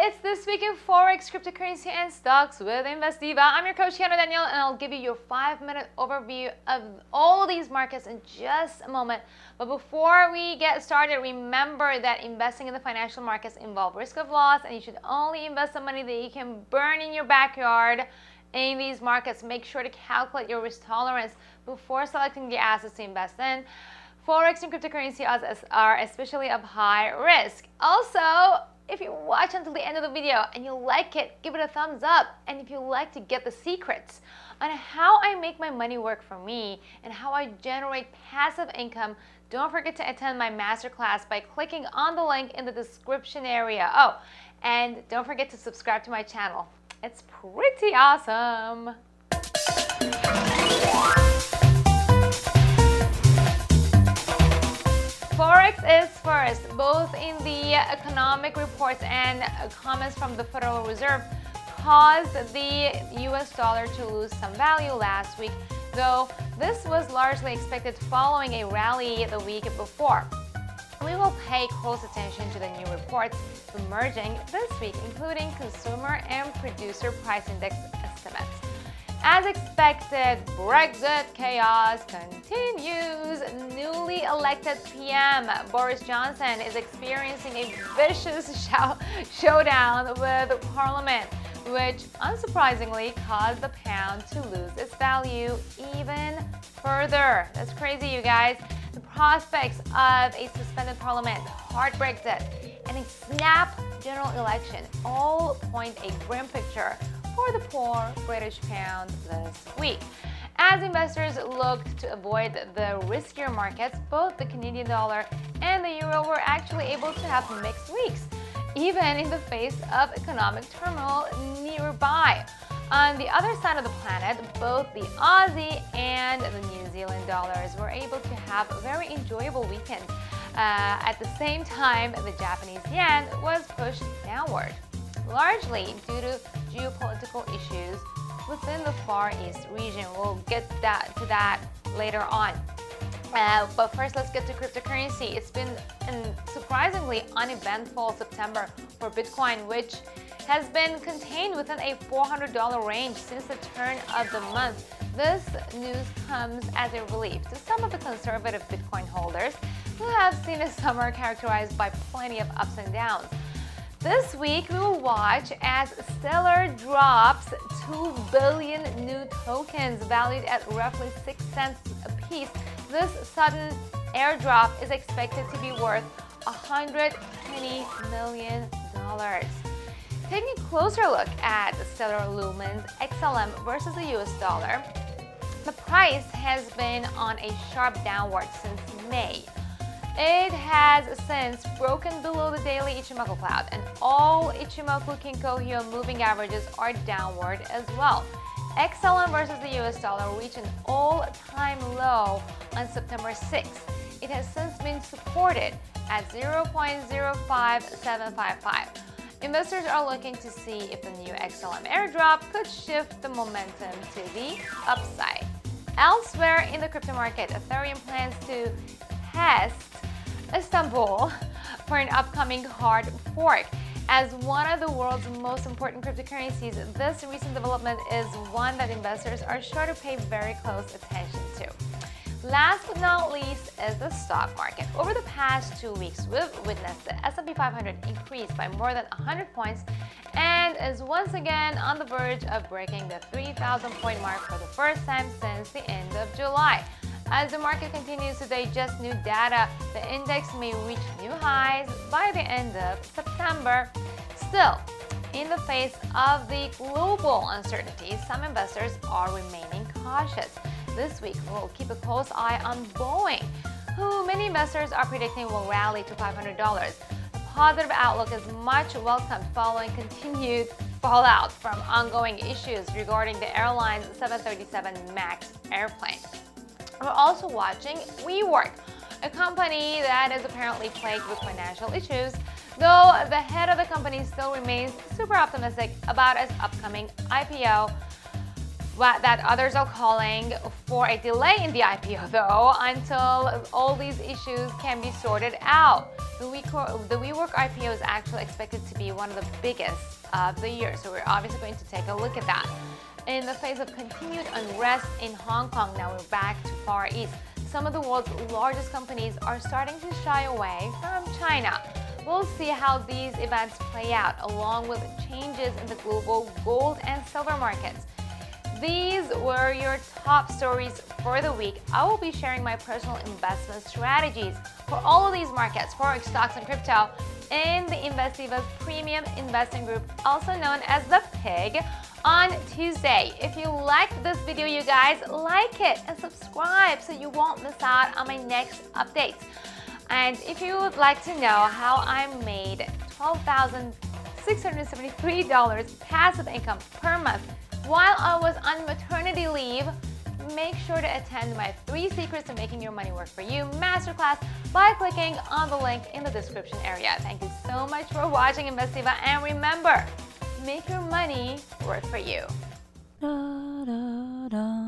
it's this week in Forex, cryptocurrency, and stocks with InvestDiva. I'm your coach, Kiana Danial, and I'll give you your five minute overview of all these markets in just a moment. But before we get started, remember that investing in the financial markets involve risk of loss, and you should only invest the money that you can burn in your backyard in these markets. Make sure to calculate your risk tolerance before selecting the assets to invest in. Forex and cryptocurrency are especially of high risk. Also, if you watch until the end of the video and you like it, give it a thumbs up. And if you like to get the secrets on how I make my money work for me and how I generate passive income, don't forget to attend my masterclass by clicking on the link in the description area. Oh, and don't forget to subscribe to my channel. It's pretty awesome. Forex is first, both in the economic reports and comments from the Federal Reserve caused the US dollar to lose some value last week, though this was largely expected following a rally the week before. We will pay close attention to the new reports emerging this week, including consumer and producer price index estimates. As expected, Brexit chaos continues. Newly elected PM Boris Johnson is experiencing a vicious showdown with Parliament, which unsurprisingly caused the pound to lose its value even further. That's crazy, you guys. The prospects of a suspended Parliament, hard Brexit, and a snap general election all point a grim picture for the poor British pound this week. As investors looked to avoid the riskier markets, both the Canadian dollar and the euro were actually able to have mixed weeks, even in the face of economic turmoil nearby. On the other side of the planet, both the Aussie and the New Zealand dollars were able to have very enjoyable weekend. Uh, at the same time, the Japanese yen was pushed downward largely due to geopolitical issues within the Far East region. We'll get that to that later on. Uh, but first, let's get to cryptocurrency. It's been a surprisingly uneventful September for Bitcoin, which has been contained within a $400 range since the turn of the month. This news comes as a relief to some of the conservative Bitcoin holders who have seen a summer characterized by plenty of ups and downs. This week, we will watch as Stellar drops 2 billion new tokens valued at roughly 6 cents a piece. This sudden airdrop is expected to be worth $120 million. Taking a closer look at Stellar Lumens XLM versus the US dollar, the price has been on a sharp downward since May. It has since broken below the daily Ichimoku cloud and all Ichimoku Kinko Hyo moving averages are downward as well. XLM versus the US dollar reached an all-time low on September 6th. It has since been supported at 0.05755. Investors are looking to see if the new XLM airdrop could shift the momentum to the upside. Elsewhere in the crypto market, Ethereum plans to test Istanbul for an upcoming hard fork. As one of the world's most important cryptocurrencies, this recent development is one that investors are sure to pay very close attention to. Last but not least is the stock market. Over the past two weeks, we've witnessed the S&P 500 increase by more than 100 points and is once again on the verge of breaking the 3,000 point mark for the first time since the end of July. As the market continues to digest new data, the index may reach new highs by the end of September. Still, in the face of the global uncertainty, some investors are remaining cautious. This week, we'll keep a close eye on Boeing, who many investors are predicting will rally to $500. The positive outlook is much welcomed following continued fallout from ongoing issues regarding the airline's 737 MAX airplane. We're also watching WeWork, a company that is apparently plagued with financial issues, though the head of the company still remains super optimistic about its upcoming IPO. But that others are calling for a delay in the IPO though until all these issues can be sorted out. The, WeWork, the WeWork IPO is actually expected to be one of the biggest of the year, so we're obviously going to take a look at that. In the face of continued unrest in Hong Kong, now we're back to Far East. Some of the world's largest companies are starting to shy away from China. We'll see how these events play out, along with changes in the global gold and silver markets. These were your top stories for the week. I will be sharing my personal investment strategies for all of these markets, forex, stocks, and crypto in the InvestDiva's Premium Investing Group, also known as the PIG, on Tuesday. If you liked this video, you guys, like it and subscribe so you won't miss out on my next updates. And if you would like to know how I made $12,673 passive income per month while I was on maternity leave, make sure to attend my three secrets to making your money work for you masterclass by clicking on the link in the description area. Thank you so much for watching InvestDiva and remember, Make your money work for you. Da, da, da.